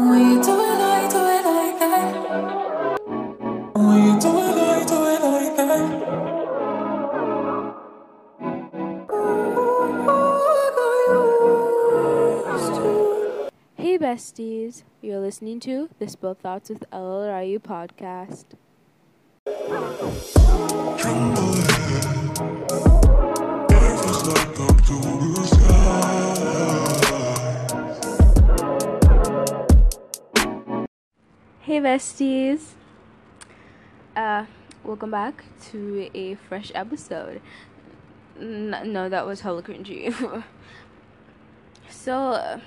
When you do it like, do it like that. When you do it like, do it like that. Ooh, I got used to. Hey besties, you're listening to the Spill Thoughts with LLRU podcast. Hey besties, uh, welcome back to a fresh episode. N- no, that was hella cringy. so uh,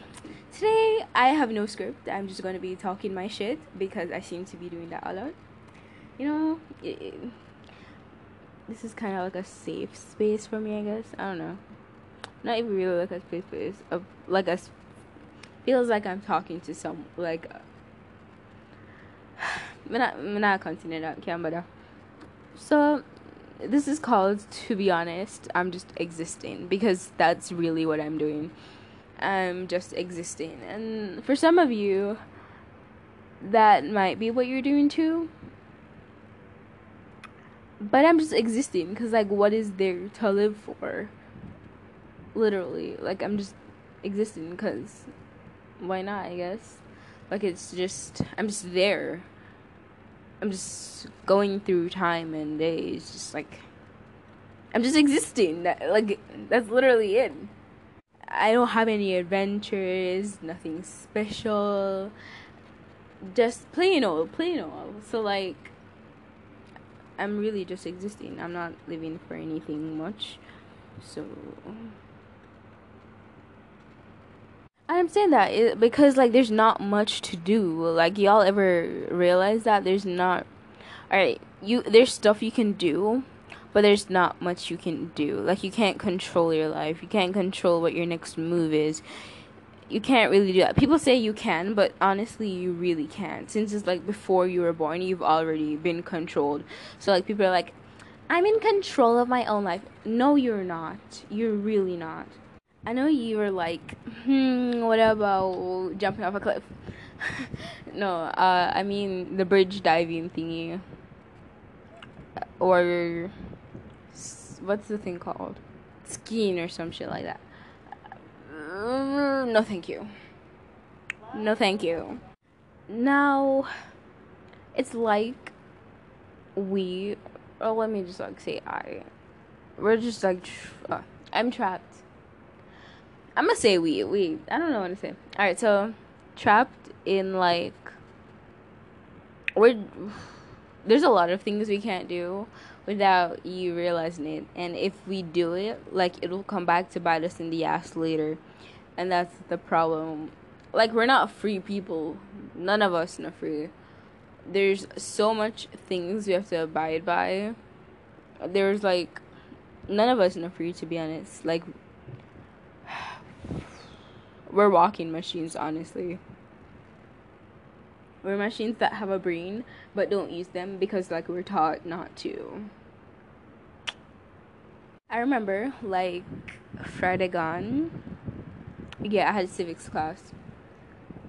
today I have no script. I'm just gonna be talking my shit because I seem to be doing that a lot. You know, it, this is kind of like a safe space for me, I guess. I don't know. Not even really like a safe space. Of like a feels like I'm talking to some like. I'm not, I'm not. So, this is called to be honest. I'm just existing because that's really what I'm doing. I'm just existing, and for some of you, that might be what you're doing too. But I'm just existing because, like, what is there to live for? Literally, like, I'm just existing because why not, I guess? Like, it's just, I'm just there. I'm just going through time and days, just like, I'm just existing. Like, that's literally it. I don't have any adventures, nothing special. Just plain old, plain old. So, like, I'm really just existing. I'm not living for anything much. So I'm saying that it, because like there's not much to do. Like y'all ever realize that there's not All right, you there's stuff you can do, but there's not much you can do. Like you can't control your life. You can't control what your next move is. You can't really do that. People say you can, but honestly, you really can't. Since it's like before you were born, you've already been controlled. So like people are like, I'm in control of my own life. No, you're not. You're really not. I know you were like, hmm, what about jumping off a cliff? no, uh, I mean the bridge diving thingy. Or, what's the thing called? Skiing or some shit like that. No, thank you. No, thank you. Now, it's like we, or let me just like say I. We're just like, uh, I'm trapped. I'm gonna say we. We. I don't know what to say. All right, so trapped in like we're there's a lot of things we can't do without you realizing it, and if we do it, like it'll come back to bite us in the ass later, and that's the problem. Like we're not free people. None of us are free. There's so much things we have to abide by. There's like none of us are free to be honest. Like we're walking machines, honestly. We're machines that have a brain but don't use them because like we're taught not to. I remember like Friday gone. Yeah, I had civics class.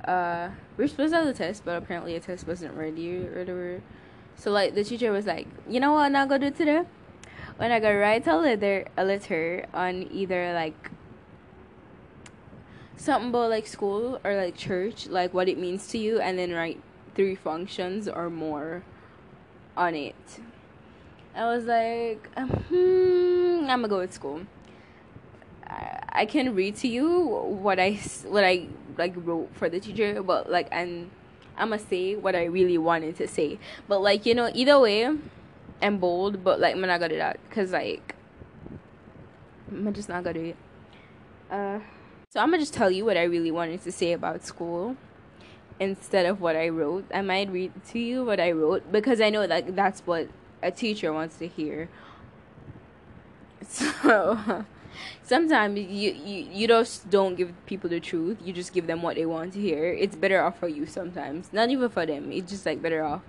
Uh, we were supposed to have the test, but apparently a test wasn't ready or whatever. So like the teacher was like, you know what I'm not gonna do today? When I go write a letter, a letter on either like something about like school or like church, like what it means to you, and then write three functions or more on it. I was like, hmm, I'm gonna go with school. I, I can read to you what I what I like wrote for the teacher, but like and I'm gonna say what I really wanted to say. But like you know, either way, I'm bold, but like I'm not gonna do that because like I'm just not gonna do it. Uh. So I'm gonna just tell you what I really wanted to say about school instead of what I wrote. I might read to you what I wrote because I know that that's what a teacher wants to hear. So sometimes you, you you just don't give people the truth. You just give them what they want to hear. It's better off for you sometimes. Not even for them. It's just like better off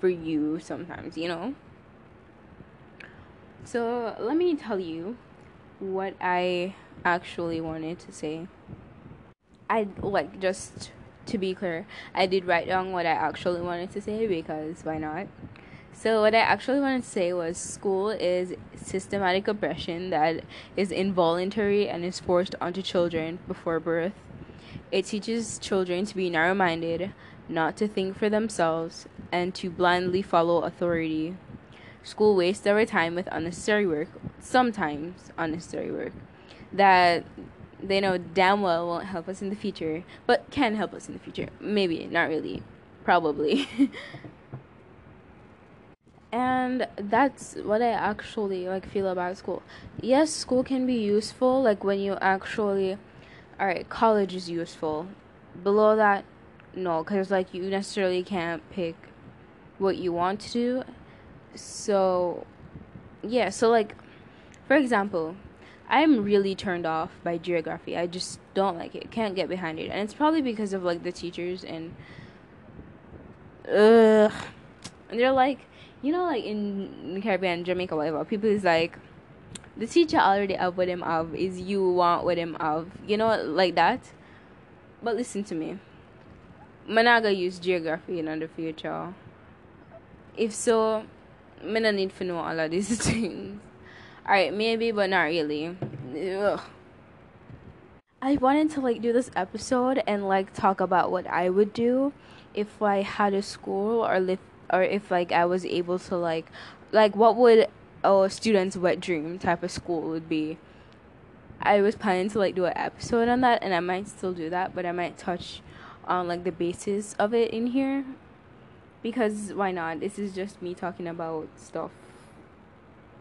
for you sometimes, you know? So let me tell you what I actually wanted to say. I like just to be clear, I did write down what I actually wanted to say because why not? So what I actually wanted to say was school is systematic oppression that is involuntary and is forced onto children before birth. It teaches children to be narrow-minded, not to think for themselves, and to blindly follow authority. School wastes our time with unnecessary work, sometimes unnecessary work, that they know damn well won't help us in the future, but can help us in the future. Maybe, not really. Probably. and that's what I actually like feel about school. Yes, school can be useful like when you actually all right, college is useful. Below that, no, cuz like you necessarily can't pick what you want to do. So yeah, so like for example, I'm really turned off by geography. I just don't like it. Can't get behind it. And it's probably because of like the teachers and uh and they're like you know like in the Caribbean, Jamaica, whatever, people is like the teacher already have what him of is you want what him of. You know like that? But listen to me. Managa use geography in the future. If so, me no need to know all of these things. Alright, maybe, but not really. Ugh. I wanted to like do this episode and like talk about what I would do if I had a school or if or if like I was able to like like what would a student's wet dream type of school would be. I was planning to like do an episode on that and I might still do that, but I might touch on like the basis of it in here because why not? This is just me talking about stuff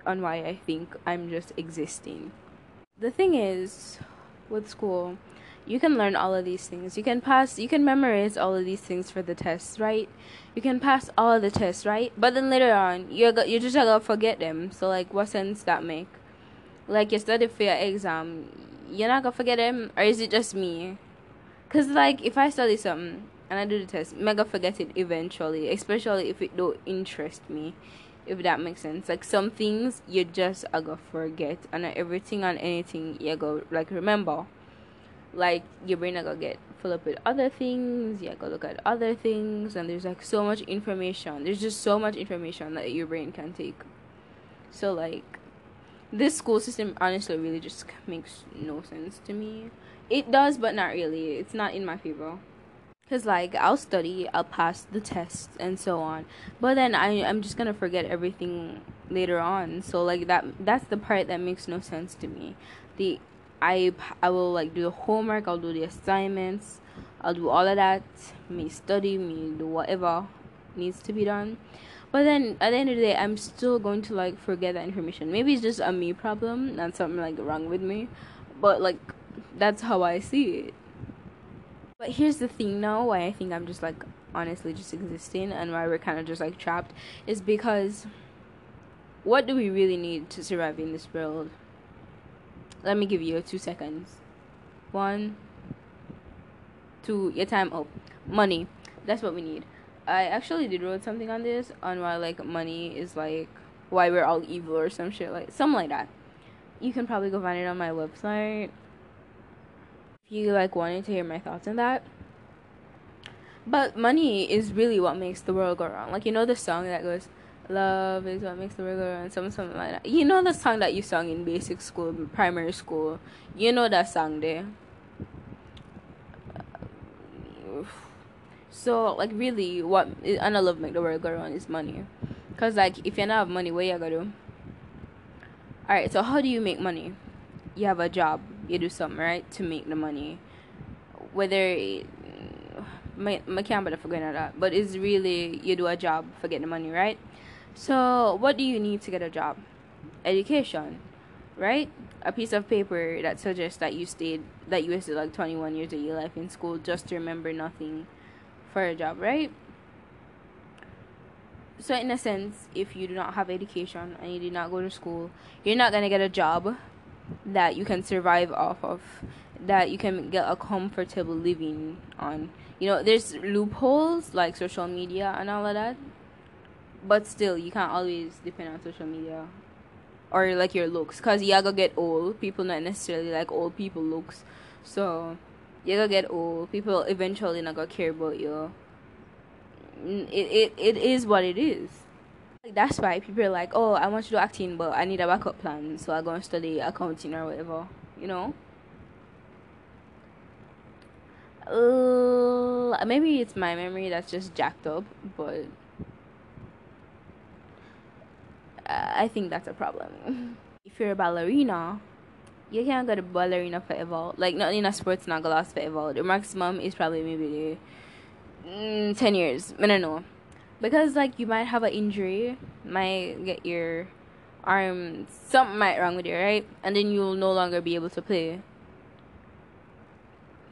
on why I think I'm just existing. The thing is, with school, you can learn all of these things. You can pass, you can memorize all of these things for the tests, right? You can pass all of the tests, right? But then later on, you're you're just gonna forget them. So like, what sense that make? Like you study for your exam, you're not gonna forget them, or is it just me? Cause like if I study something and I do the test, I'm forget it eventually, especially if it don't interest me if that makes sense. Like some things you just are gonna forget, and everything and anything you go like remember. Like your brain gonna get full up with other things. You go look at other things, and there's like so much information. There's just so much information that your brain can take. So like, this school system honestly really just makes no sense to me. It does, but not really. It's not in my favor. Cause like I'll study, I'll pass the tests and so on, but then I I'm just gonna forget everything later on. So like that that's the part that makes no sense to me. The I I will like do the homework, I'll do the assignments, I'll do all of that. Me study, me do whatever needs to be done. But then at the end of the day, I'm still going to like forget that information. Maybe it's just a me problem, not something like wrong with me, but like that's how I see it. But here's the thing now why I think I'm just like honestly just existing and why we're kind of just like trapped is because what do we really need to survive in this world? Let me give you two seconds. One, two, your time up. Money. That's what we need. I actually did wrote something on this on why like money is like why we're all evil or some shit like something like that. You can probably go find it on my website if you like wanted to hear my thoughts on that. But money is really what makes the world go round. Like you know the song that goes, "Love is what makes the world go round," something something like that. You know the song that you sung in basic school, primary school. You know that song there. So like really, what and I love make the world go round is money, cause like if you don't have money, what you gonna do? All right, so how do you make money? You have a job you do something right to make the money. Whether my my camera forgetting that but it's really you do a job for getting the money right? So what do you need to get a job? Education right? A piece of paper that suggests that you stayed that you wasted like 21 years of your life in school just to remember nothing for a job right? So in a sense if you do not have education and you did not go to school you're not going to get a job that you can survive off of that you can get a comfortable living on you know there's loopholes like social media and all of that but still you can't always depend on social media or like your looks because you gotta get old people not necessarily like old people looks so you gonna get old. People eventually not gonna care about you. It, it, it is what it is. That's why people are like, oh, I want to do acting, but I need a backup plan, so I go and study accounting or whatever, you know? Uh, maybe it's my memory that's just jacked up, but I think that's a problem. if you're a ballerina, you can't go to ballerina forever. Like, not in a sports, not gonna last forever. The maximum is probably maybe mm, 10 years. I don't know. Because, like, you might have an injury, might get your arm, something might wrong with you, right? And then you'll no longer be able to play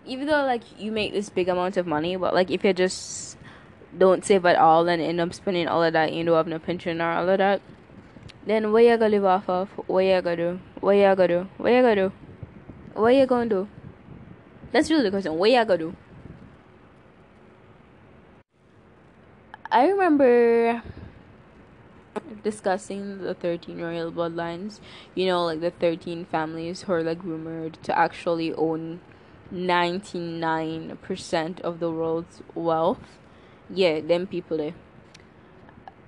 even though like you make this big amount of money, but like if you just don't save at all and end up spending all of that, you don't have no pension or all of that, then what you gonna live off of? What you gonna do? What you gonna do? What you gonna do? What you gonna do? That's really the question. What you gonna do? I remember discussing the 13 royal bloodlines. You know, like the 13 families who are like rumored to actually own 99% of the world's wealth. Yeah, them people there.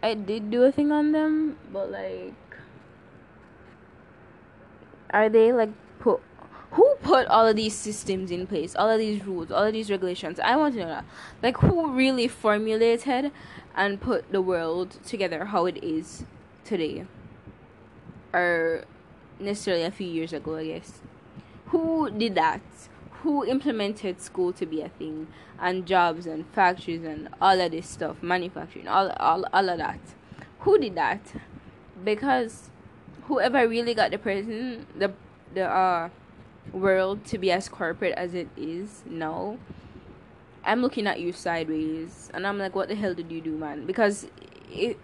I did do a thing on them, but like are they like put who put all of these systems in place, all of these rules, all of these regulations? I want to know that. Like who really formulated and put the world together how it is today? Or necessarily a few years ago, I guess. Who did that? who implemented school to be a thing and jobs and factories and all of this stuff manufacturing all, all, all of that who did that because whoever really got the person the the uh world to be as corporate as it is now i'm looking at you sideways and i'm like what the hell did you do man because it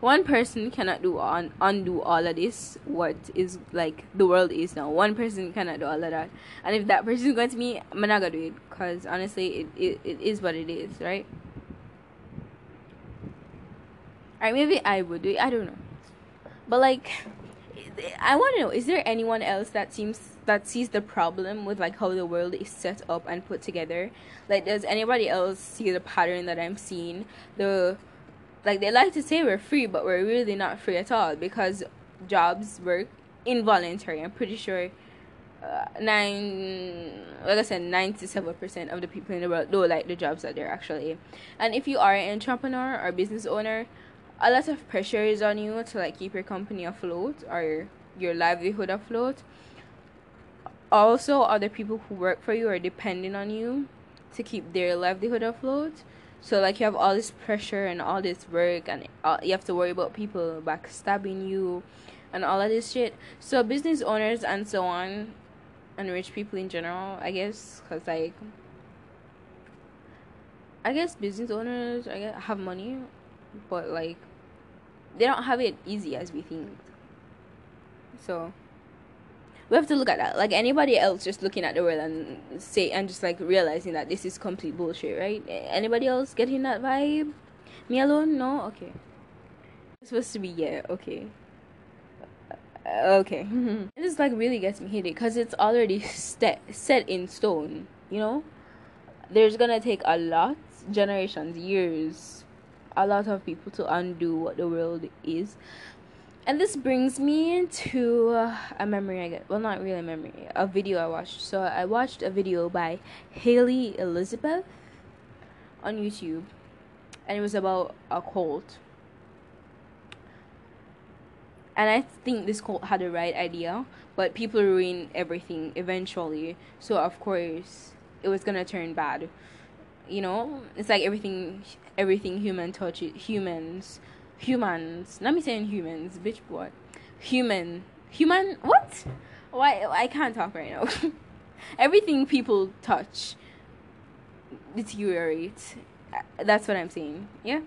one person cannot do on undo all of this what is like the world is now one person cannot do all of that and if that person is going to me i'm not gonna do it because honestly it, it, it is what it is right Alright, maybe I would do it. I don't know. But like I want to know is there anyone else that seems that sees the problem with like how the world is set up and put together? Like does anybody else see the pattern that I'm seeing? The like they like to say we're free, but we're really not free at all because jobs work involuntary. I'm pretty sure uh, nine, like I said, ninety-seven percent of the people in the world don't like the jobs that they're actually. And if you are an entrepreneur or business owner, a lot of pressure is on you to like keep your company afloat or your livelihood afloat. Also, other people who work for you are depending on you to keep their livelihood afloat. So like you have all this pressure and all this work, and all, you have to worry about people backstabbing you, and all of this shit. So business owners and so on, and rich people in general, I guess, cause like, I guess business owners I guess have money, but like, they don't have it easy as we think. So we have to look at that. Like anybody else just looking at the world and say and just like realizing that this is complete bullshit, right? Anybody else getting that vibe? Me alone? No? Okay. It's supposed to be yeah, okay. Uh, okay. this like really gets me heated because it's already set set in stone, you know? There's gonna take a lot, generations, years, a lot of people to undo what the world is and this brings me to a memory I get. Well, not really a memory, a video I watched. So I watched a video by Haley Elizabeth on YouTube, and it was about a cult. And I think this cult had the right idea, but people ruin everything eventually. So of course, it was gonna turn bad. You know, it's like everything, everything human touches humans humans. Let me say in humans, bitch. What? Human. Human. What? Why? I can't talk right now. Everything people touch deteriorates. That's what I'm saying. Yeah.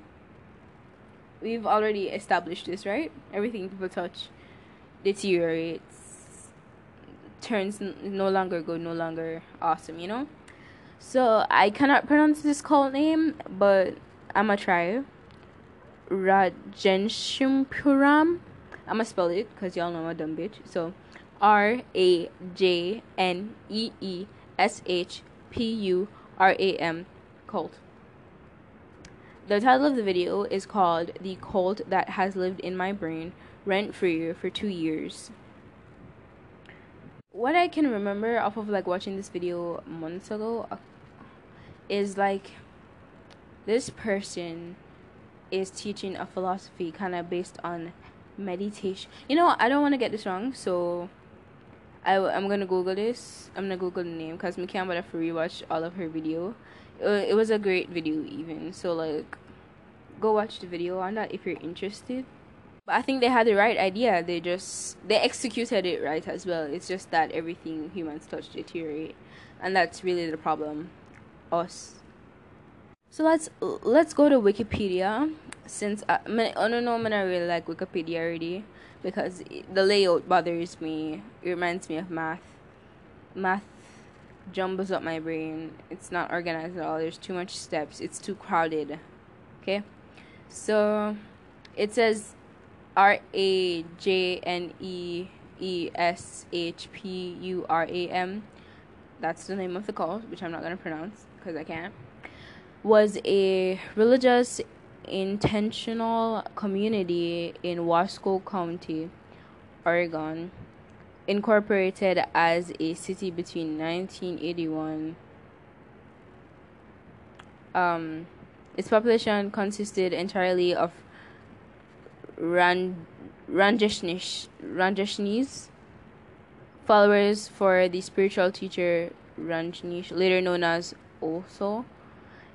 We've already established this, right? Everything people touch deteriorates, turns no longer good, no longer awesome. You know. So I cannot pronounce this cult name, but I'ma try. Rajneeshpuram. I'm gonna spell it because y'all know I'm a dumb bitch. So R A J N E E S H P U R A M cult. The title of the video is called The Cult That Has Lived in My Brain Rent Free for Two Years. What I can remember off of like watching this video months ago uh, is like this person is teaching a philosophy kind of based on meditation. You know, I don't want to get this wrong, so I, I'm gonna Google this. I'm gonna Google the name because I can't have to rewatch all of her video. It, it was a great video, even. So, like, go watch the video on that if you're interested. But I think they had the right idea. They just they executed it right as well. It's just that everything humans touch deteriorate, and that's really the problem. Us. So let's let's go to Wikipedia since I, I don't know, when I really like Wikipedia already because the layout bothers me. It reminds me of math. Math jumbles up my brain. It's not organized at all. There's too much steps. It's too crowded. Okay? So it says R A J N E E S H P U R A M. That's the name of the call, which I'm not going to pronounce because I can't. Was a religious intentional community in Wasco County, Oregon, incorporated as a city between 1981. Um, its population consisted entirely of Rand- Rajneesh, followers for the spiritual teacher Rajneesh, later known as Osho.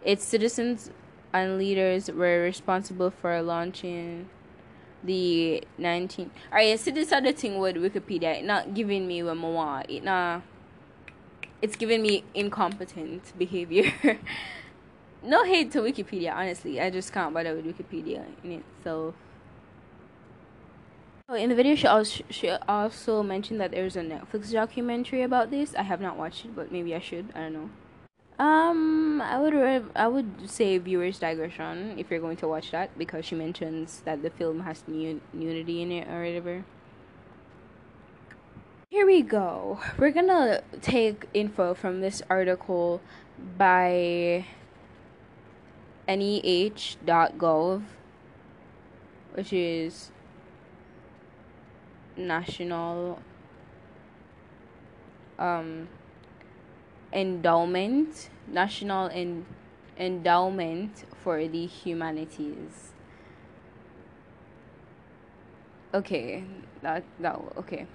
Its citizens and leaders were responsible for launching the 19 all right see this other thing with wikipedia it not giving me what want it not it's giving me incompetent behavior no hate to wikipedia honestly i just can't bother with wikipedia in itself Oh, in the video, she also, she also mentioned that there's a Netflix documentary about this. I have not watched it, but maybe I should. I don't know. Um, I would I would say viewers digression if you're going to watch that because she mentions that the film has nu- nudity in it or whatever. Here we go. We're gonna take info from this article by NEH.gov, which is National um endowment, National en- Endowment for the Humanities. Okay, that that okay.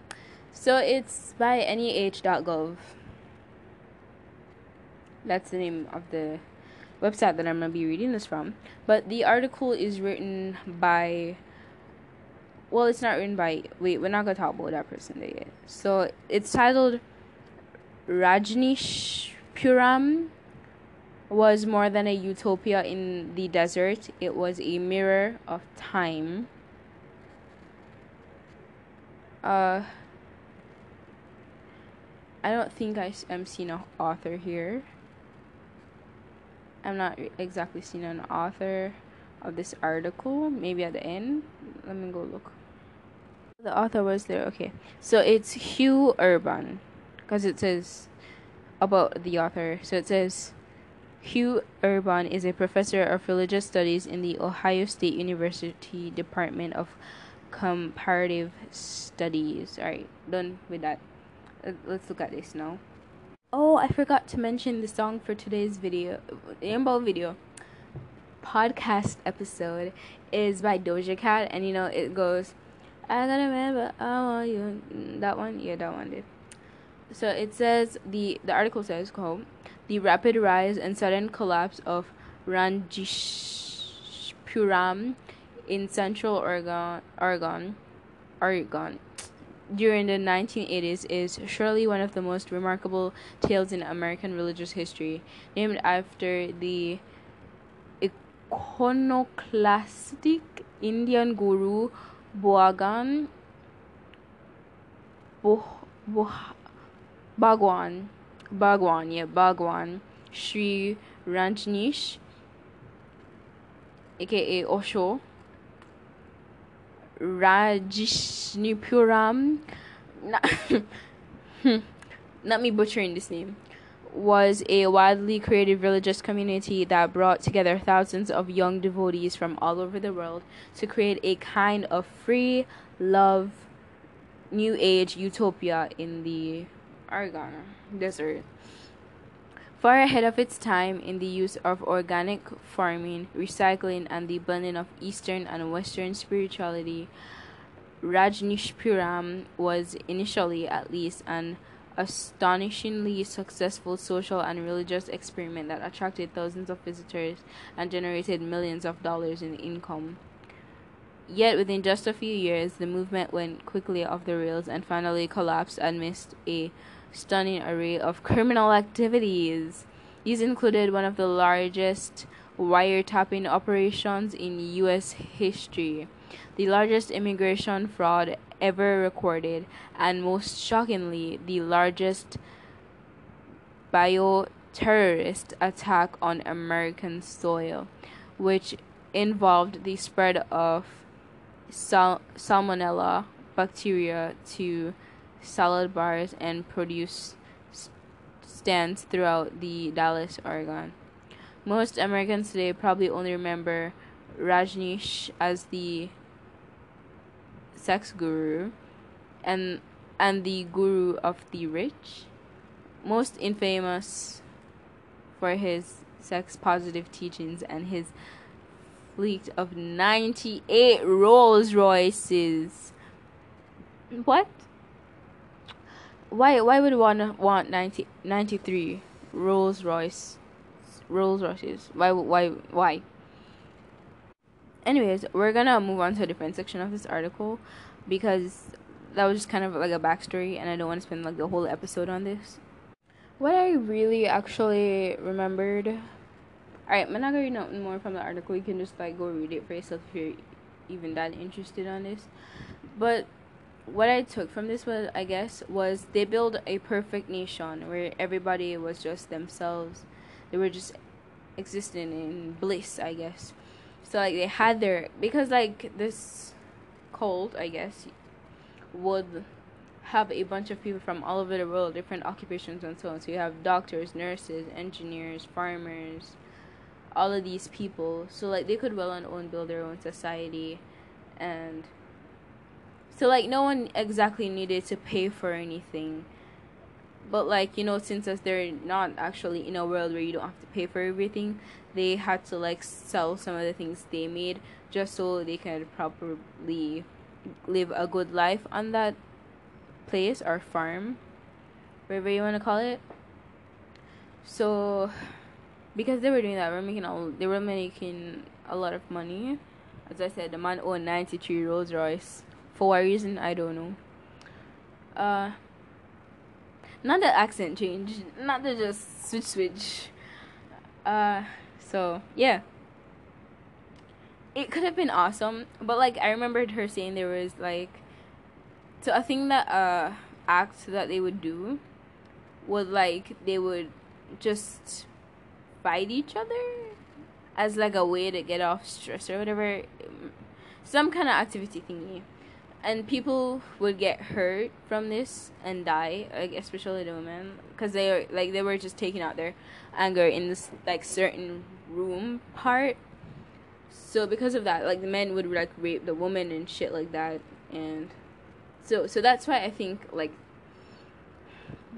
So it's by NEH.gov. That's the name of the website that I'm gonna be reading this from. But the article is written by well it's not written by wait, we're not gonna talk about that person yet. So it's titled Rajneeshpuram was more than a utopia in the desert, it was a mirror of time. Uh, I don't think I am seeing an author here. I'm not exactly seeing an author of this article. Maybe at the end. Let me go look. The author was there. Okay, so it's Hugh Urban because it says about the author. So it says Hugh Urban is a professor of religious studies in the Ohio State University Department of Comparative Studies. All right, done with that. Uh, let's look at this now. Oh, I forgot to mention the song for today's video, Rainbow video podcast episode is by Doja Cat, and you know it goes, "I gotta remember I want you." That one, yeah, that one did so it says the the article says quote the rapid rise and sudden collapse of Rajneeshpuram in central Oregon Oregon Oregon during the 1980s is surely one of the most remarkable tales in American religious history named after the iconoclastic Indian guru Bhagwan Bo, Bo, Bhagwan, Bhagwan, yeah, Bhagwan, Sri Rajneesh, aka Osho, Rajneeshpuram, not, not me butchering this name, was a widely creative religious community that brought together thousands of young devotees from all over the world to create a kind of free love new age utopia in the Oregon desert. Far ahead of its time in the use of organic farming, recycling, and the blending of Eastern and Western spirituality, Rajneeshpuram was initially, at least, an astonishingly successful social and religious experiment that attracted thousands of visitors and generated millions of dollars in income. Yet, within just a few years, the movement went quickly off the rails and finally collapsed amidst a stunning array of criminal activities. These included one of the largest wiretapping operations in U.S. history, the largest immigration fraud ever recorded, and most shockingly, the largest bioterrorist attack on American soil, which involved the spread of sal- salmonella bacteria to salad bars and produce stands throughout the Dallas, Oregon. Most Americans today probably only remember Rajneesh as the sex guru and and the guru of the rich. Most infamous for his sex positive teachings and his fleet of 98 Rolls Royces what why why would one want 90, 93 Rolls Royce Rolls Royces why why why anyways, we're gonna move on to a different section of this article because that was just kind of like a backstory, and I don't want to spend like the whole episode on this. What I really actually remembered. Alright, I'm not gonna read nothing more from the article. You can just like go read it for yourself if you're even that interested on this. But what I took from this was, I guess, was they build a perfect nation where everybody was just themselves. They were just existing in bliss, I guess. So like they had their because like this cult, I guess, would have a bunch of people from all over the world, different occupations and so on. So you have doctors, nurses, engineers, farmers, all of these people. So like they could well and own build their own society and so like no one exactly needed to pay for anything. But like, you know, since as they're not actually in a world where you don't have to pay for everything, they had to like sell some of the things they made just so they can properly live a good life on that place or farm whatever you want to call it. So because they were doing that we're making all they were making a lot of money. As i said the man owned 93 rolls royce for what reason? I don't know. Uh not the accent change not the just switch switch. Uh so yeah. It could have been awesome, but like I remembered her saying there was like so a thing that uh act that they would do would like they would just fight each other as like a way to get off stress or whatever. Some kind of activity thingy and people would get hurt from this and die like especially the women because they are like they were just taking out their anger in this like certain room part. So because of that like the men would like rape the woman and shit like that. And so so that's why i think like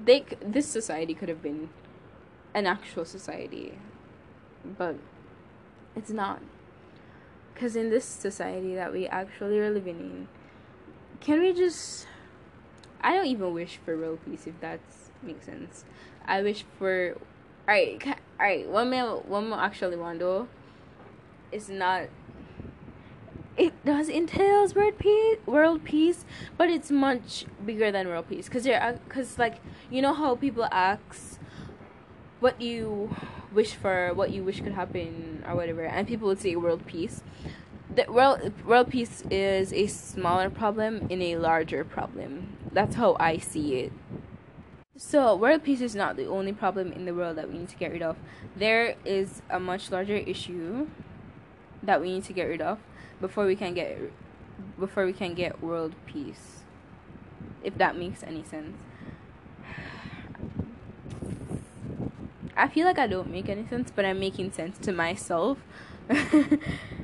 they this society could have been an actual society. But it's not. Because in this society that we actually are living in can we just I don't even wish for world peace if that makes sense. I wish for alright alright one more one more actually though is not it does entails world peace world peace but it's much bigger than world peace because you're because like you know how people ask what you wish for what you wish could happen or whatever and people would say world peace world world peace is a smaller problem in a larger problem. That's how I see it. So, world peace is not the only problem in the world that we need to get rid of. There is a much larger issue that we need to get rid of before we can get before we can get world peace. If that makes any sense. I feel like I don't make any sense, but I'm making sense to myself.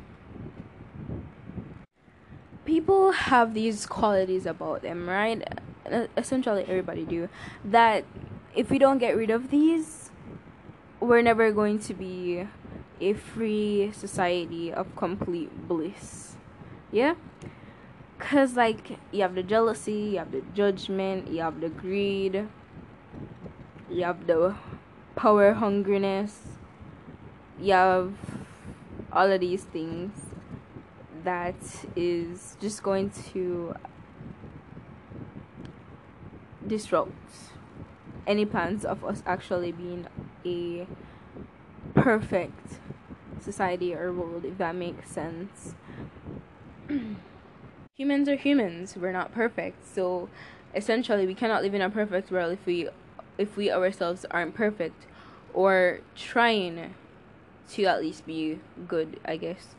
People have these qualities about them, right? Essentially, everybody do. That if we don't get rid of these, we're never going to be a free society of complete bliss. Yeah? Because, like, you have the jealousy, you have the judgment, you have the greed, you have the power hungriness, you have all of these things that is just going to disrupt any plans of us actually being a perfect society or world, if that makes sense. humans are humans. We're not perfect. So essentially we cannot live in a perfect world if we if we ourselves aren't perfect or trying to at least be good, I guess.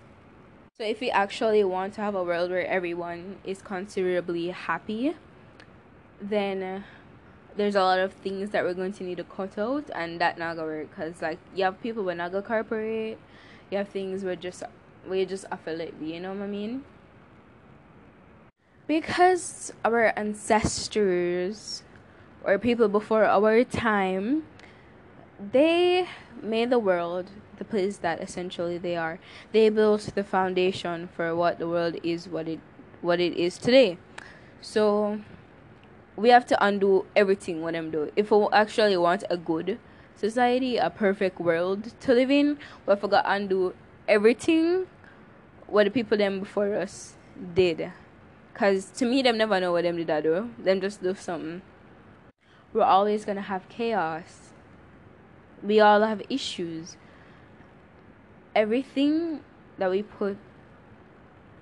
So if we actually want to have a world where everyone is considerably happy, then there's a lot of things that we're going to need to cut out and that not gonna work. Because like you have people gonna cooperate you have things where just where you just affiliate you know what I mean? Because our ancestors or people before our time they made the world the place that essentially they are they built the foundation for what the world is what it what it is today so we have to undo everything what I'm doing. If we actually want a good society, a perfect world to live in, we have to undo everything what the people them before us did. Cause to me them never know what them did I do. Them just do something. We're always gonna have chaos. We all have issues. Everything that we put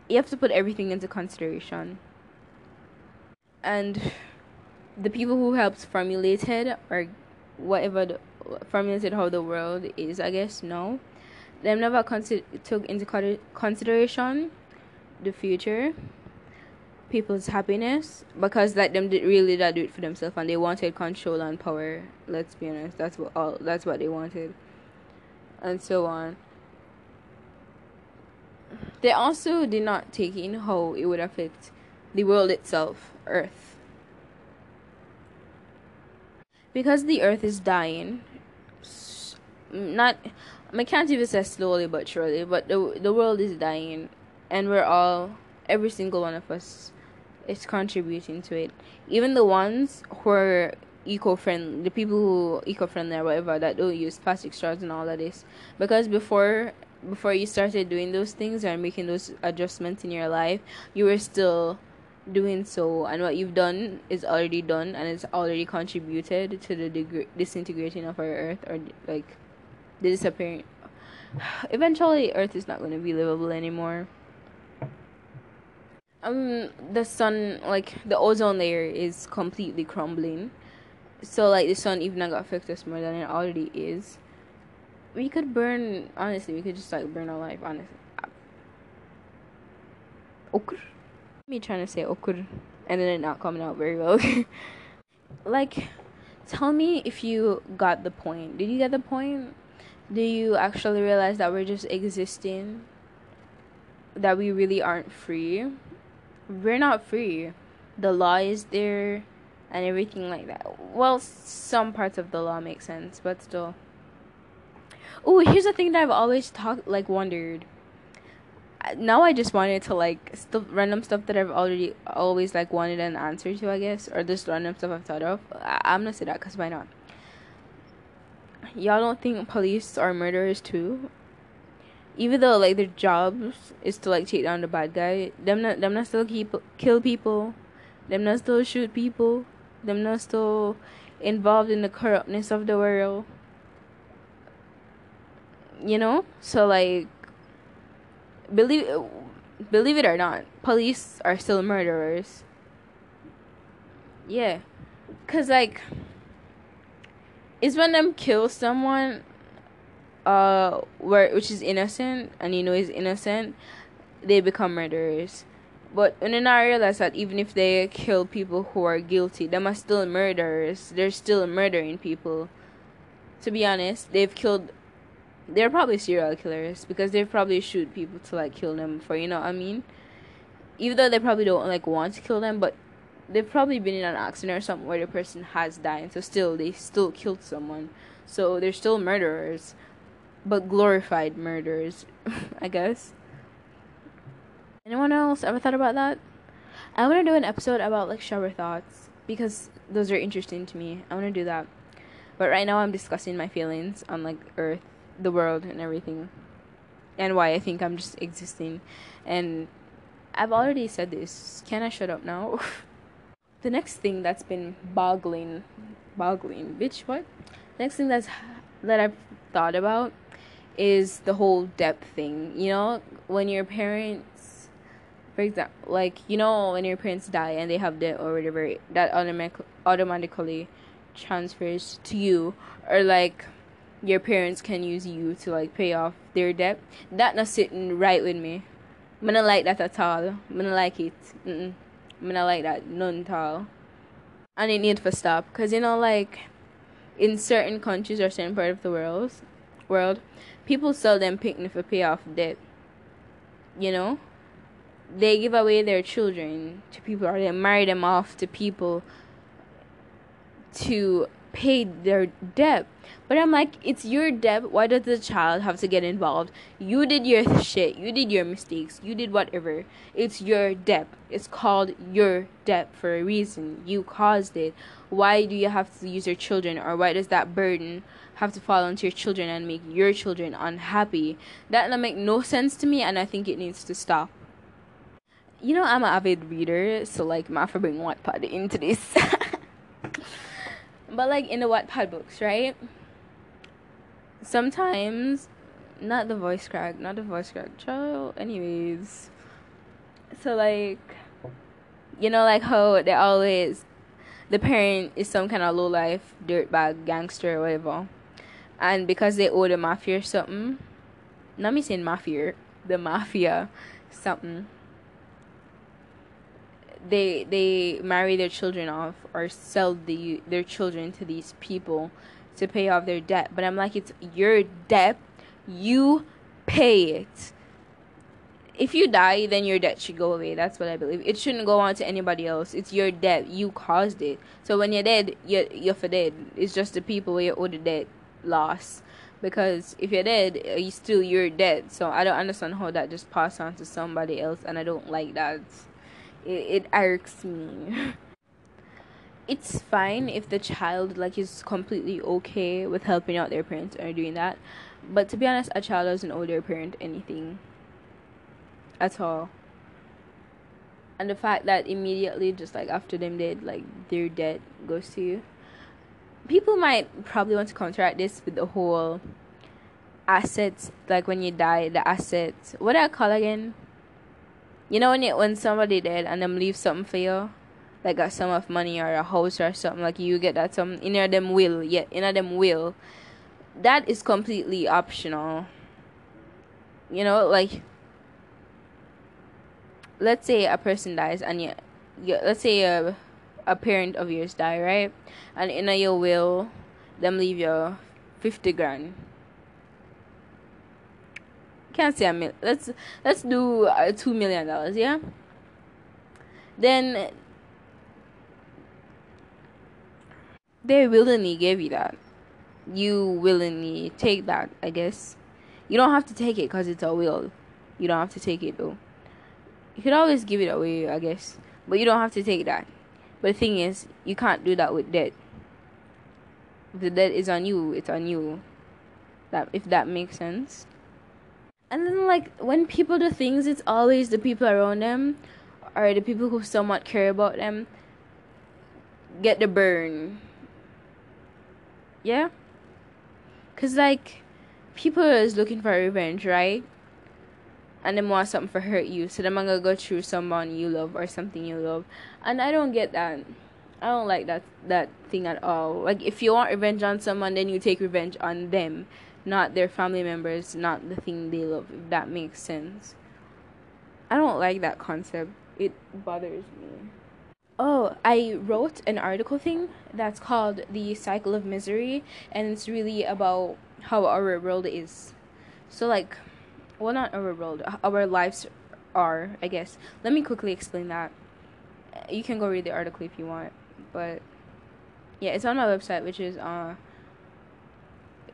you have to put everything into consideration. And the people who helped formulated or whatever the, formulated how the world is, I guess no, them never took into consideration the future, people's happiness because like them did really that do it for themselves and they wanted control and power. Let's be honest, that's what all that's what they wanted, and so on. They also did not take in how it would affect the world itself, Earth because the earth is dying not I can't even say slowly but surely, but the the world is dying, and we're all every single one of us is contributing to it. Even the ones who are eco friendly, the people who eco friendly or whatever that don't use plastic straws and all of this, because before before you started doing those things and making those adjustments in your life, you were still doing so. And what you've done is already done and it's already contributed to the deg- disintegrating of our earth or like the disappearing eventually earth is not going to be livable anymore. Um the sun like the ozone layer is completely crumbling. So like the sun even got affect us more than it already is we could burn honestly we could just like burn our life honestly okay me trying to say okur and then it not coming out very well. like, tell me if you got the point. Did you get the point? Do you actually realize that we're just existing? That we really aren't free? We're not free. The law is there and everything like that. Well, some parts of the law make sense, but still. Oh, here's the thing that I've always talked like wondered now I just wanted to like stuff random stuff that I've already always like wanted an answer to, I guess, or just random stuff I've thought of. I- I'm gonna say that because why not? Y'all don't think police are murderers too? Even though like their jobs is to like take down the bad guy, them not them not still keep kill people, them not still shoot people, them not still involved in the corruptness of the world. You know, so like believe believe it or not, police are still murderers. Yeah, cause like, it's when them kill someone, uh, where which is innocent, and you know is innocent, they become murderers. But when they not realize that even if they kill people who are guilty, them are still murderers. They're still murdering people. to be honest, they've killed. They're probably serial killers because they probably shoot people to like kill them for you know what I mean. Even though they probably don't like want to kill them, but they've probably been in an accident or something where the person has died, so still they still killed someone. So they're still murderers, but glorified murderers, I guess. Anyone else ever thought about that? I want to do an episode about like shower thoughts because those are interesting to me. I want to do that. But right now I'm discussing my feelings on like earth, the world and everything. And why I think I'm just existing. And I've already said this. Can I shut up now? the next thing that's been boggling boggling bitch what next thing that's that i've thought about is the whole depth thing you know when your parents for example like you know when your parents die and they have debt or whatever that automatic automatically transfers to you or like your parents can use you to like pay off their debt that not sitting right with me i don't like that at all i don't like it Mm-mm. I mean, I like that none tall. And it need to stop because you know, like in certain countries or certain part of the world, world, people sell them picnic for pay off debt. You know, they give away their children to people or they marry them off to people to pay their debt. But I'm like, it's your debt. Why does the child have to get involved? You did your shit. You did your mistakes. You did whatever. It's your debt. It's called your debt for a reason. You caused it. Why do you have to use your children, or why does that burden have to fall onto your children and make your children unhappy? That make no sense to me, and I think it needs to stop. You know, I'm an avid reader, so like, to bring Wattpad into this. but like in the Wattpad books, right? Sometimes, not the voice crack, not the voice crack, child. Anyways, so like, you know, like how they always, the parent is some kind of low life dirtbag gangster or whatever, and because they owe the mafia or something, not me saying mafia, the mafia, something they they marry their children off or sell the their children to these people to pay off their debt. But I'm like, it's your debt. You pay it. If you die, then your debt should go away. That's what I believe. It shouldn't go on to anybody else. It's your debt. You caused it. So when you're dead, you're, you're for dead. It's just the people where you owe the debt lost. Because if you're dead, uh, you still you're dead. So I don't understand how that just passed on to somebody else, and I don't like that it, it irks me it's fine if the child like is completely okay with helping out their parents or doing that. But to be honest a child doesn't owe their parent anything at all. And the fact that immediately just like after them dead like their debt goes to you people might probably want to counteract this with the whole assets like when you die the assets. What do i call again? You know when when somebody dead and them leave something for you, like a sum of money or a house or something, like you get that some in them will, yeah, in them will. That is completely optional. You know, like let's say a person dies and you, you let's say a a parent of yours die, right? And in your will, them leave you fifty grand can't say a mil. Let's let's do uh, two million dollars. Yeah. Then they willingly give you that. You willingly take that. I guess you don't have to take it because it's a will. You don't have to take it though. You could always give it away, I guess, but you don't have to take that. But the thing is, you can't do that with debt. If the debt is on you, it's on you. That if that makes sense and then like when people do things it's always the people around them or the people who somewhat care about them get the burn yeah because like people is looking for revenge right and they want something for hurt you so them gonna go through someone you love or something you love and i don't get that i don't like that that thing at all like if you want revenge on someone then you take revenge on them not their family members, not the thing they love, if that makes sense. I don't like that concept. It bothers me. Oh, I wrote an article thing that's called The Cycle of Misery, and it's really about how our world is. So, like, well, not our world, our lives are, I guess. Let me quickly explain that. You can go read the article if you want, but yeah, it's on my website, which is uh,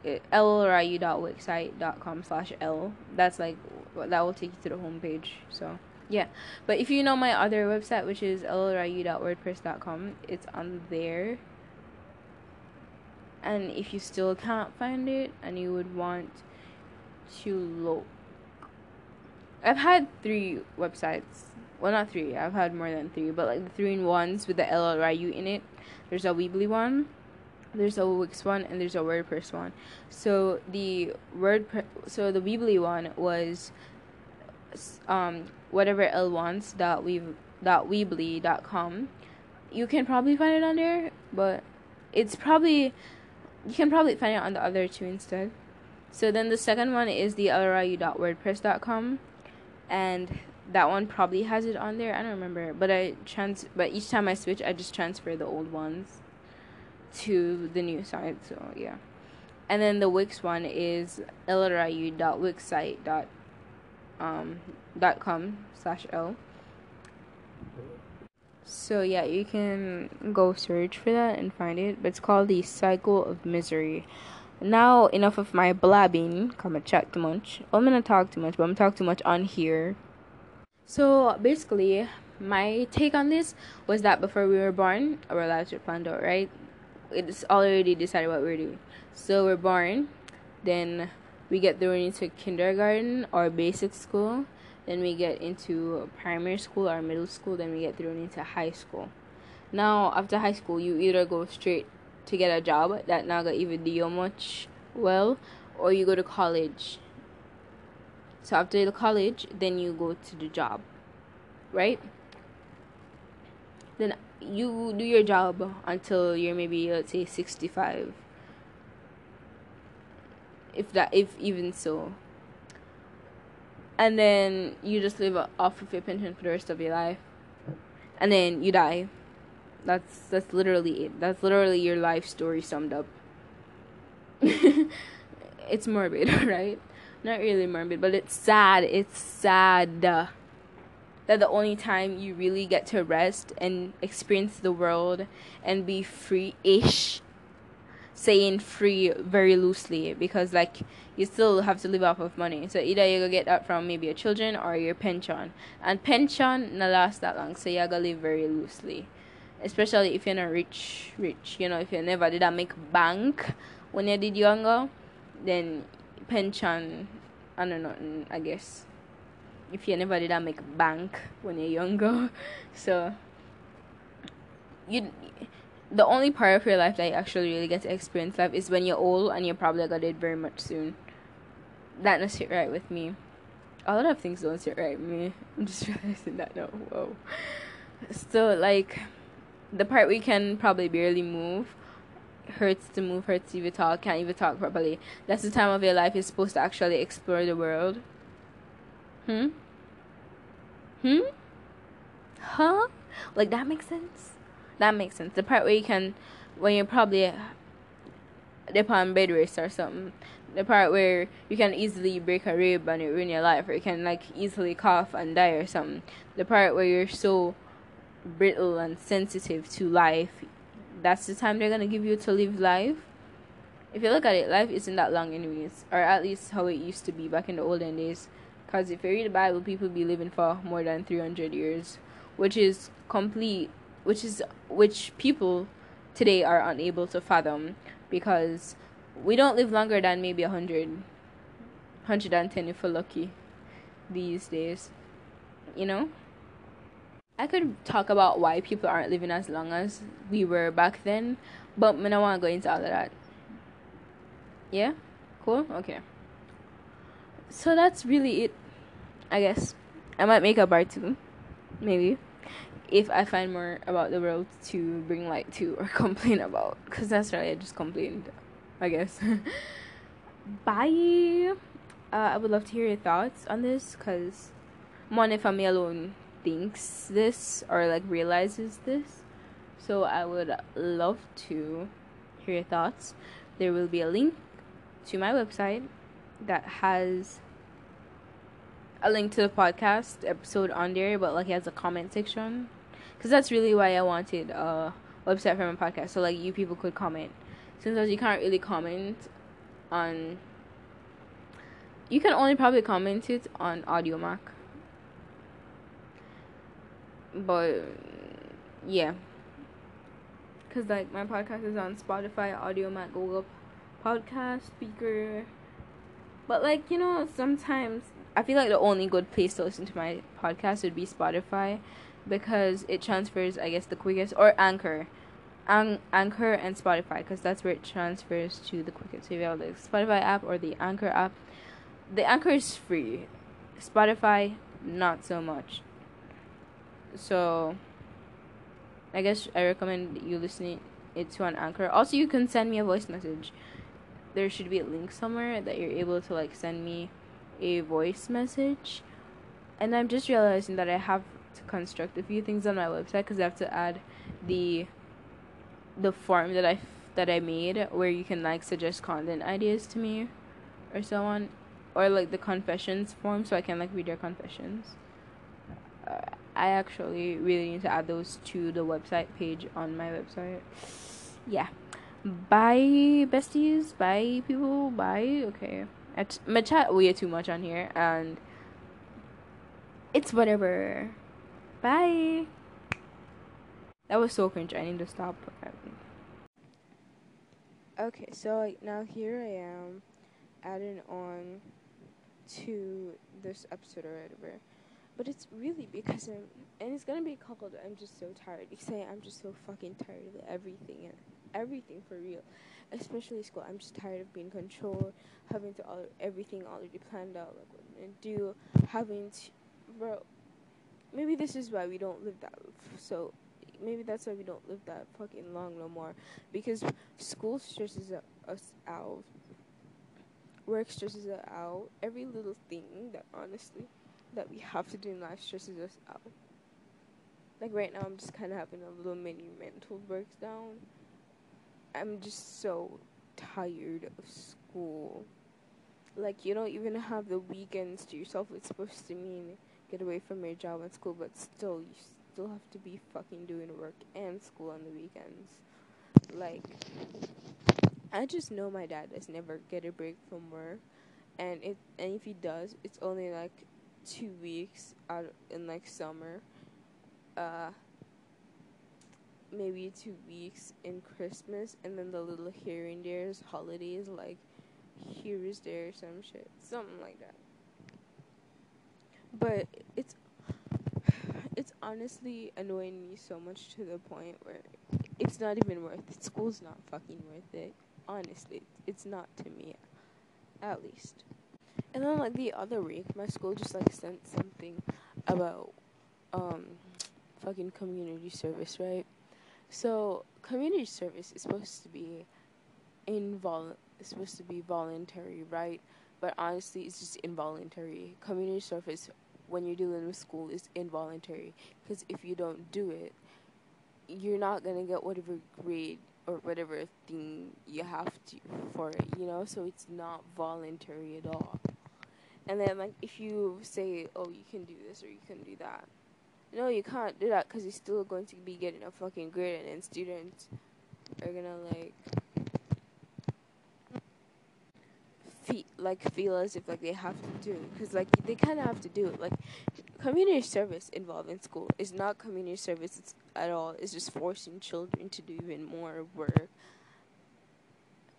llryu.wixsite.com slash l. That's like, that will take you to the homepage, so yeah. But if you know my other website which is llryu.wordpress.com it's on there. And if you still can't find it and you would want to look i've had three websites. Well not three. I've had more than three but like the three in ones with the llryu in it. There's a weebly one there's a wix one and there's a wordpress one. So the wordpress so the weebly one was um whatever L wants dot we dot weebly dot com. You can probably find it on there, but it's probably you can probably find it on the other two instead. So then the second one is the lru.wordpress.com and that one probably has it on there. I don't remember, but I trans but each time I switch, I just transfer the old ones to the new site. So yeah, and then the Wix one is lru.wixsite.com um, dot com slash l. So yeah you can go search for that and find it but it's called the cycle of misery. Now enough of my blabbing. Come and chat too much. I'm gonna talk too much but i'm gonna talk too much on here. So basically my take on this was that before we were born our lives were planned out right? It's already decided what we're doing. So we're born then we get thrown into kindergarten or basic school then we get into primary school or middle school then we get thrown into high school. Now after high school you either go straight to get a job that naga even do much well or you go to college. So after the college then you go to the job right? Then you do your job until you're maybe let's say 65 if that if even so. And then you just live off of your pension for the rest of your life. And then you die. That's that's literally it. That's literally your life story summed up. It's morbid right? Not really morbid but it's sad. It's sad that the only time you really get to rest and experience the world and be free-ish saying free very loosely because like you still have to live off of money. So either you go get that from maybe your children or your pension. And pension not last that long, so you gotta live very loosely. Especially if you're not rich rich. You know, if you never did that make bank when you did younger, then pension I don't know I guess. If you never did that make bank when you're younger. So you the only part of your life that you actually really get to experience life is when you're old and you're probably gonna it very much soon. That doesn't sit right with me. A lot of things don't sit right with me. I'm just realizing that now. Whoa. So like the part we can probably barely move hurts to move, hurts to even talk, can't even talk properly. That's the time of your life you're supposed to actually explore the world. Hmm? Hmm? Huh? Like that makes sense? That makes sense. The part where you can, when you're probably upon bed rest or something. The part where you can easily break a rib and it ruin your life, or you can like easily cough and die or something. The part where you're so brittle and sensitive to life, that's the time they're gonna give you to live life. If you look at it, life isn't that long, anyways, or at least how it used to be back in the olden days. Because if you read the Bible, people be living for more than 300 years, which is complete which is which people today are unable to fathom because we don't live longer than maybe 100 110 if we're lucky these days you know? I could talk about why people aren't living as long as we were back then but i don't want to go into all of that. Yeah? Cool? Okay. So that's really it i guess. I might make a part two maybe if I find more about the world to bring light to or complain about, because that's right, I just complained, I guess. Bye. Uh, I would love to hear your thoughts on this, because one, if I'm alone thinks this or like realizes this. So I would love to hear your thoughts. There will be a link to my website that has a link to the podcast episode on there, but like it has a comment section. Because that's really why I wanted a website for my podcast. So like you people could comment. Since you can't really comment on you can only probably comment it on Audiomack. But yeah. Cause like my podcast is on Spotify, Audiomack, Google Podcast, Spreaker. But like, you know, sometimes I feel like the only good place to listen to my podcast would be Spotify because it transfers, I guess, the quickest or Anchor. An- Anchor and Spotify because that's where it transfers to the quickest. So you have the Spotify app or the Anchor app, the Anchor is free. Spotify, not so much. So, I guess I recommend you listening it to an Anchor. Also, you can send me a voice message. There should be a link somewhere that you're able to like send me a voice message. And I'm just realizing that I have to construct a few things on my website because I have to add the the form that I that I made where you can like suggest content ideas to me or so on or like the confessions form so I can like read your confessions. Uh, I actually really need to add those to the website page on my website. Yeah. Bye besties, bye people, bye. Okay. I'm gonna chat way too much on here and it's whatever. Bye. That was so cringe. I need to stop. Okay, so like, now here I am adding on to this episode or whatever. But it's really because I'm, and it's gonna be called I'm just so tired because I, I'm just so fucking tired of everything and everything for real, especially school. I'm just tired of being controlled, having to all everything already planned out, like what I'm gonna do, having to, bro. Maybe this is why we don't live that. So maybe that's why we don't live that fucking long no more because school stresses us out work stresses us out. Every little thing that honestly that we have to do in life stresses us out. Like right now, I'm just kind of having a little mini mental breakdown. I'm just so tired of school. Like you don't even have the weekends to yourself. It's supposed to mean get away from your job and school, but still, you still have to be fucking doing work and school on the weekends. Like I just know my dad does never get a break from work, and it and if he does, it's only like two weeks out in like summer, uh, maybe two weeks in Christmas, and then the little here and there's holidays like here's there some shit, something like that. But it's it's honestly annoying me so much to the point where it's not even worth it. School's not fucking worth it honestly, it's not to me, at least. And then like the other week, my school just like sent something about um fucking community service, right? So community service is supposed to be invol supposed to be voluntary, right? But honestly, it's just involuntary. Community service when you're dealing with school is involuntary because if you don't do it, you're not gonna get whatever grade or whatever thing you have to for it, you know? So it's not voluntary at all. And then, like, if you say, oh, you can do this or you can do that, no, you can't do that because you're still going to be getting a fucking grade, and then students are gonna, like, feel, like, feel as if, like, they have to do. Because, like, they kind of have to do it. Like, community service involved in school is not community service at all. It's just forcing children to do even more work.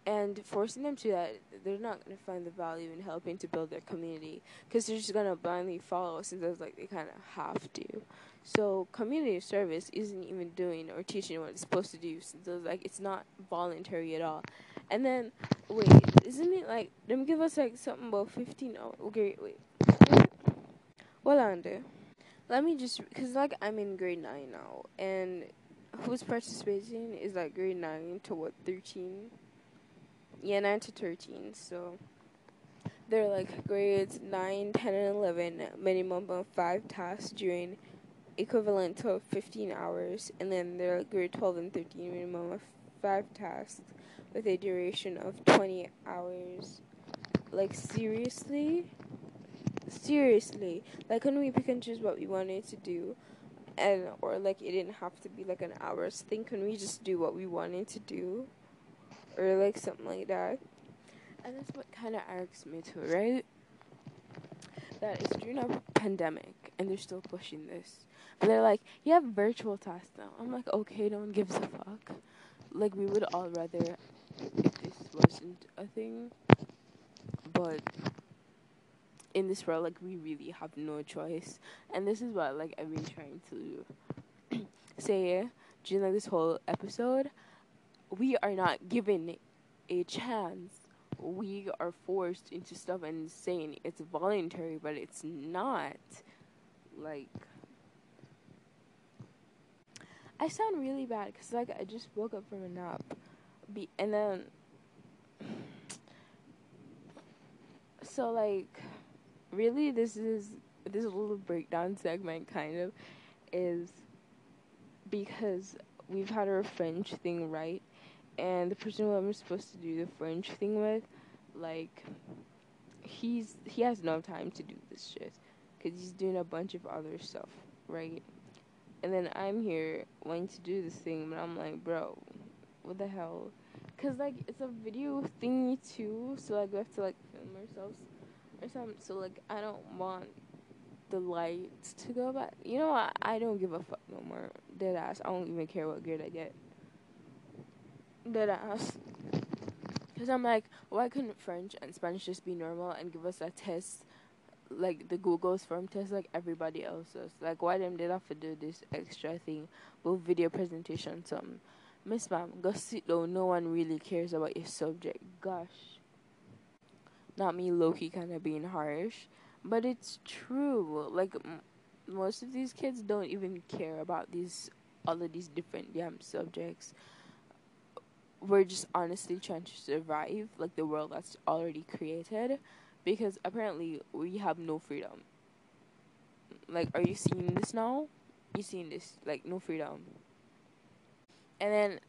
And forcing them to that, they're not going to find the value in helping to build their community because they're just going to blindly follow since it's like they kind of have to. So community service isn't even doing or teaching what it's supposed to do since it's like it's not voluntary at all. And then wait, isn't it like them give us like something about fifteen? Oh, okay, wait. Well, under. Let me just, cause like I'm in grade nine now, and who's participating is like grade nine to what thirteen? Yeah, nine to thirteen. So they're like grades 9, 10, and eleven. Minimum of five tasks during equivalent to 15 hours, and then they're like grade 12 and 13 minimum of five tasks with a duration of 20 hours. Like, seriously? Seriously. Like, couldn't we pick and choose what we wanted to do? And, or like, it didn't have to be like an hour's thing. Can we just do what we wanted to do? Or like something like that? And that's what kind of irks me too, right? That it's during a pandemic and they're still pushing this. But they're like, you have virtual tasks now. I'm like, okay, no one gives a fuck. Like, we would all rather this wasn't a thing. But in this world, like, we really have no choice. And this is what, like, I've been trying to say eh, during like, this whole episode. We are not given a chance. We are forced into stuff and saying it's voluntary, but it's not. Like, I sound really bad because like I just woke up from a nap, be and then so like really this is this little breakdown segment kind of is because we've had our French thing right, and the person who I'm supposed to do the French thing with, like he's he has no time to do this shit because he's doing a bunch of other stuff right? And then I'm here wanting to do this thing, but I'm like, bro, what the hell? Cause like it's a video thingy too, so like we have to like film ourselves or something. So like I don't want the lights to go back. You know what? I don't give a fuck no more. Dead ass. I don't even care what grade I get. Dead ass. Cause I'm like, why couldn't French and Spanish just be normal and give us a test like the Google's form test like everybody else's. Like why them they have to do this extra thing with video presentation something. Miss Ma'am, go sit down. No one really cares about your subject. Gosh. Not me, Loki, kind of being harsh, but it's true. Like m- most of these kids don't even care about these all of these different damn subjects. We're just honestly trying to survive, like the world that's already created because apparently we have no freedom. Like, are you seeing this now? You seeing this? Like, no freedom. And then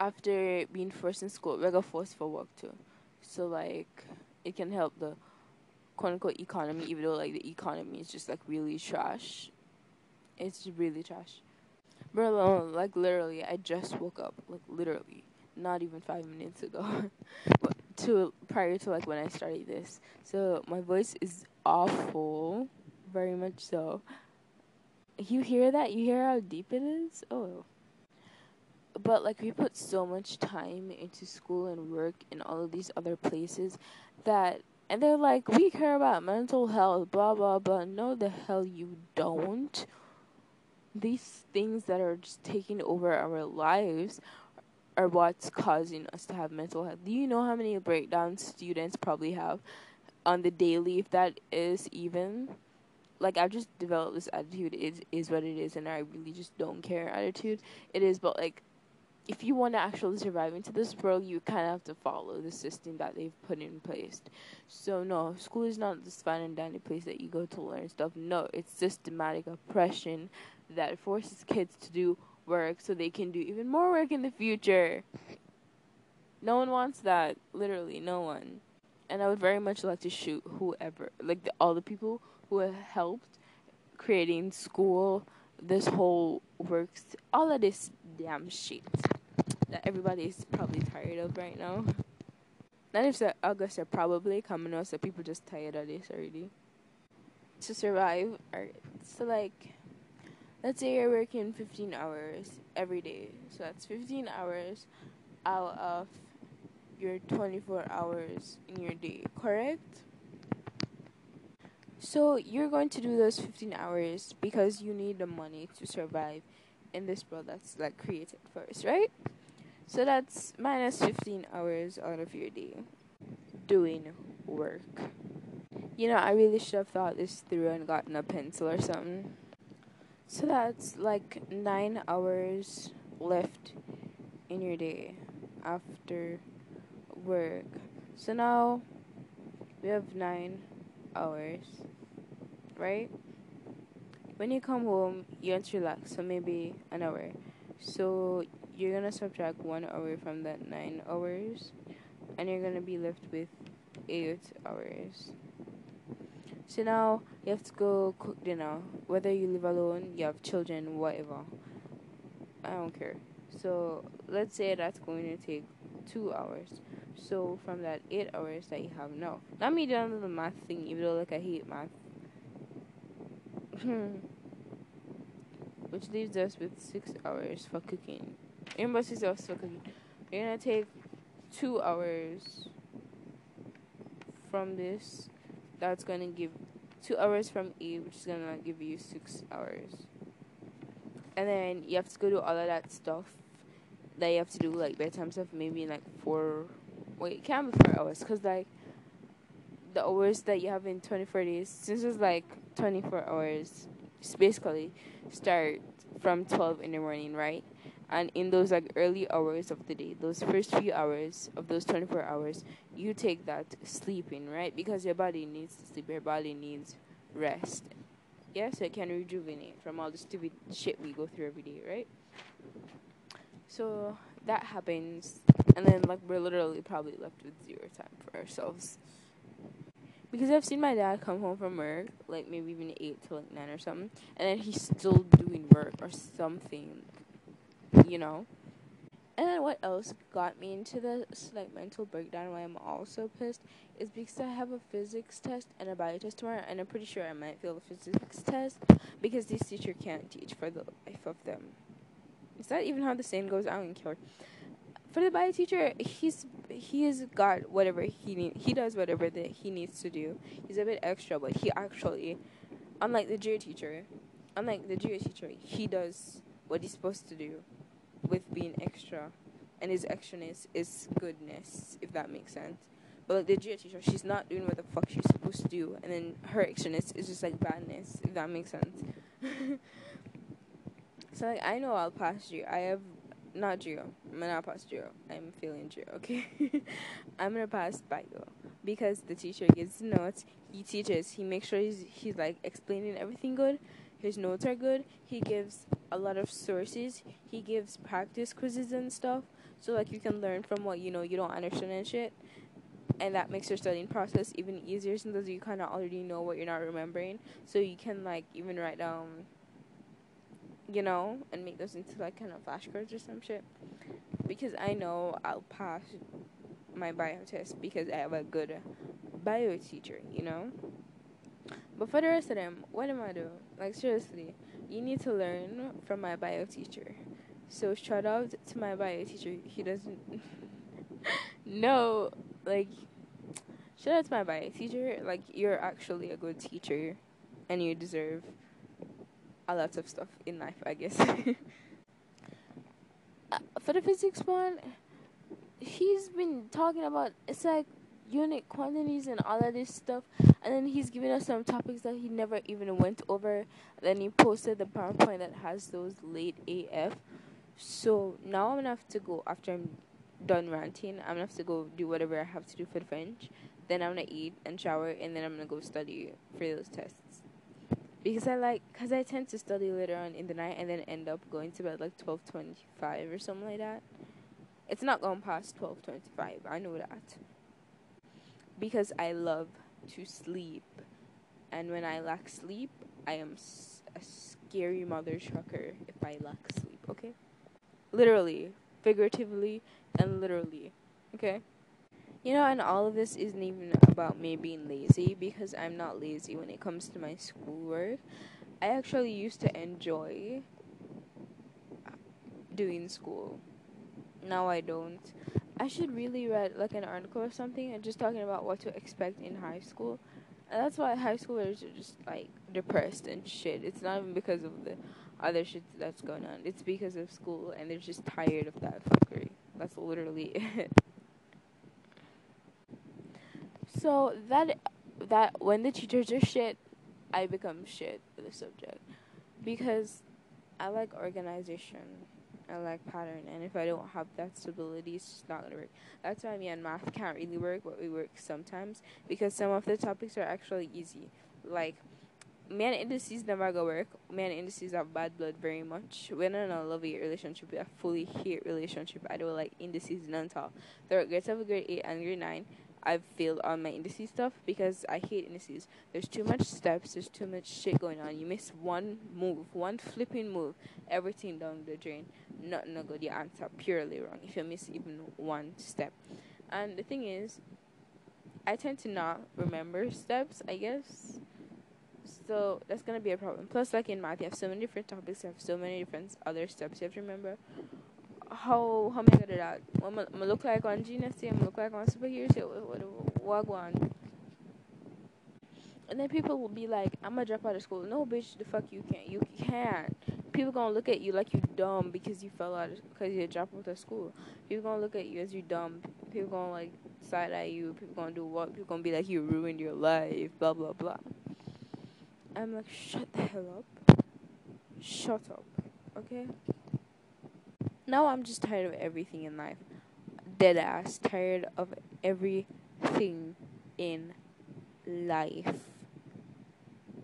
after being forced in school, we got forced for work too. So like, it can help the quote unquote economy, even though like the economy is just like really trash. It's really trash. Bro, like literally, I just woke up, like literally, not even five minutes ago. but to prior to like when I started this. So my voice is awful, very much so. You hear that? You hear how deep it is? Oh. But like we put so much time into school and work and all of these other places that and they're like, we care about mental health, blah blah blah. No the hell you don't. These things that are just taking over our lives are what's causing us to have mental health. Do you know how many breakdowns students probably have on the daily, if that is even? Like I've just developed this attitude is is what it is, and I really just don't care attitude. It is, but like, if you want to actually survive into this world, you kind of have to follow the system that they've put in place. So no, school is not this fun and dandy place that you go to learn stuff. No, it's systematic oppression that forces kids to do work so they can do even more work in the future. No one wants that. Literally, no one. And I would very much like to shoot whoever, like the, all the people who have helped creating school, this whole works, all of this damn shit that everybody is probably tired of right now. Not if August are probably coming out, so people just tired of this already. To survive, or so like let's say you're working 15 hours every day. So that's 15 hours out of your 24 hours in your day, correct? So you're going to do those 15 hours because you need the money to survive in this world that's like created first, right? So that's minus 15 hours out of your day doing work. You know, I really should have thought this through and gotten a pencil or something. So that's like nine hours left in your day after work. So now we have nine hours, right? when you come home, you want to relax, so maybe an hour. So you're gonna subtract one hour from that nine hours, and you're gonna be left with eight hours. So now you have to go cook dinner. Whether you live alone, you have children, whatever. I don't care. So let's say that's going to take two hours. So from that eight hours that you have now, not me doing the math thing, even though like I hate math. Which leaves us with six hours for cooking. Six hours for cooking. You're gonna take two hours from this. That's gonna give two hours from E, which is gonna give you six hours. And then you have to go do all of that stuff that you have to do, like bedtime stuff, maybe in like four. Wait, it can't be four hours, cause like the hours that you have in 24 days, since it's like 24 hours, basically start from 12 in the morning, right? And in those like early hours of the day, those first few hours of those 24 hours, you take that sleeping, right? Because your body needs to sleep, your body needs rest. Yeah, so it can rejuvenate from all the stupid shit we go through every day, right? So that happens, and then like we're literally probably left with zero time for ourselves. Because I've seen my dad come home from work, like maybe even eight to like nine or something, and then he's still doing work or something, you know. And then what else got me into this like mental breakdown? Why I'm also pissed is because I have a physics test and a bio test tomorrow, and I'm pretty sure I might fail the physics test because this teacher can't teach for the life of them. Is that even how the saying goes? I don't care. For the bio teacher, he's he's got whatever he need. He does whatever that he needs to do. He's a bit extra, but he actually, unlike the geo teacher, unlike the geo teacher, he does what he's supposed to do, with being extra, and his extraness is goodness, if that makes sense. But like the geo teacher, she's not doing what the fuck she's supposed to do, and then her extraness is just like badness, if that makes sense. So like I know I'll pass you. I have not Geo. I'm not pass Geo. I'm feeling Geo, okay? I'm gonna pass Bio. Because the teacher gives notes, he teaches, he makes sure he's he's like explaining everything good. His notes are good. He gives a lot of sources. He gives practice quizzes and stuff. So like you can learn from what you know you don't understand and shit. And that makes your studying process even easier since you kinda already know what you're not remembering. So you can like even write down you know, and make those into like kind of flashcards or some shit. Because I know I'll pass my bio test because I have a good bio teacher, you know? But for the rest of them, what am I doing? Like, seriously, you need to learn from my bio teacher. So, shout out to my bio teacher. He doesn't. know like, shout out to my bio teacher. Like, you're actually a good teacher and you deserve a lot of stuff in life, I guess. uh, for the physics one, he's been talking about it's like unit quantities and all of this stuff, and then he's giving us some topics that he never even went over. Then he posted the PowerPoint that has those late AF. So now I'm gonna have to go after I'm done ranting. I'm gonna have to go do whatever I have to do for the French. Then I'm gonna eat and shower, and then I'm gonna go study for those tests because I like because I tend to study later on in the night and then end up going to bed like twelve twenty five or something like that. It's not going past twelve twenty five. I know that because I love to sleep, and when I lack sleep, I am a scary mother trucker if I lack sleep. Okay, literally, figuratively, and literally. Okay. You know, and all of this isn't even about me being lazy because I'm not lazy when it comes to my schoolwork. I actually used to enjoy uh, doing school. Now I don't. I should really read like an article or something and just talking about what to expect in high school. And that's why high schoolers are just like depressed and shit. It's not even because of the other shit that's going on. It's because of school and they're just tired of that fuckery. That's literally it. So that that when the teachers are shit, I become shit for the subject because I like organization. I like pattern, and if I don't have that stability, it's just not gonna work. That's why me and math can't really work, but we work sometimes because some of the topics are actually easy. Like me and indices never go work. Me and indices have bad blood very much. We're not in a love hate relationship. We're a fully hate relationship. I don't like indices none at all. Throughout grade seven, grade eight, and grade nine, I've failed on my indices stuff because I hate indices. There's too much steps. There's too much shit going on. You miss one move, one flipping move, everything down the drain. Nothing no good. Your answer purely wrong if you miss even one step. And the thing is, I tend to not remember steps. I guess so that's gonna be a problem. Plus, like in math, you have so many different topics, you have so many different other steps you have to remember. How how I gonna do that? I'm gonna look like on Genius, I'm gonna look like on superhero, say what what what. And then people will be like, "I'm gonna drop out of school." No, bitch, the fuck you can't. You can't. People gonna look at you like you dumb because you fell out because you dropped out of school. People gonna look at you as you dumb. People gonna like side eye you. People gonna do what? People gonna be like you ruined your life. Blah blah blah. I'm like, shut the hell up. Shut up. Okay? Now I'm just tired of everything in life. Dead ass. Tired of everything in life.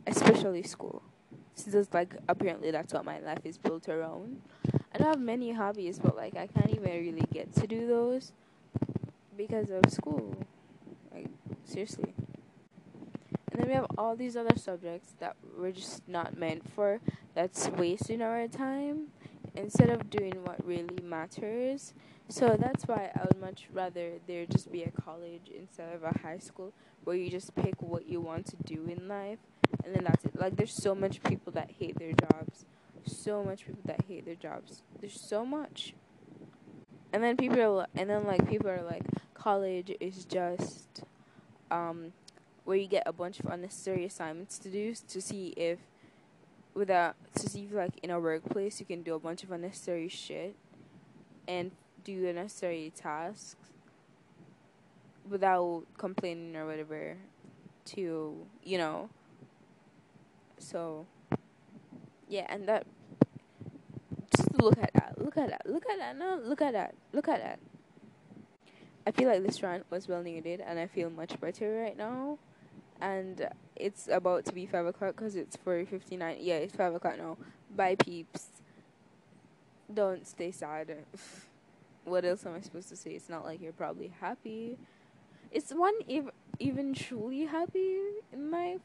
Especially school. Since it's like apparently that's what my life is built around. I don't have many hobbies, but like I can't even really get to do those because of school. Like seriously. And then we have all these other subjects that we're just not meant for, that's wasting our time instead of doing what really matters. So that's why I would much rather there just be a college instead of a high school where you just pick what you want to do in life and then that's it. Like there's so much people that hate their jobs. So much people that hate their jobs. There's so much. And then people are, and then like people are like college is just um where you get a bunch of unnecessary assignments to do to see if without to see if like in a workplace you can do a bunch of unnecessary shit and do unnecessary tasks without complaining or whatever to you know. So yeah and that just look at that look at that look at that no look at that look at that. I feel like this rant was well needed and I feel much better right now and it's about to be five o'clock because it's four fifty nine. Yeah, it's five o'clock now. Bye, peeps. Don't stay sad. what else am I supposed to say? It's not like you're probably happy. It's one ev- even truly happy in life.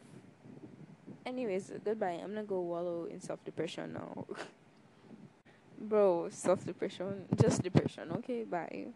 Anyways, goodbye. I'm gonna go wallow in self depression now. Bro, self depression, just depression. Okay, bye.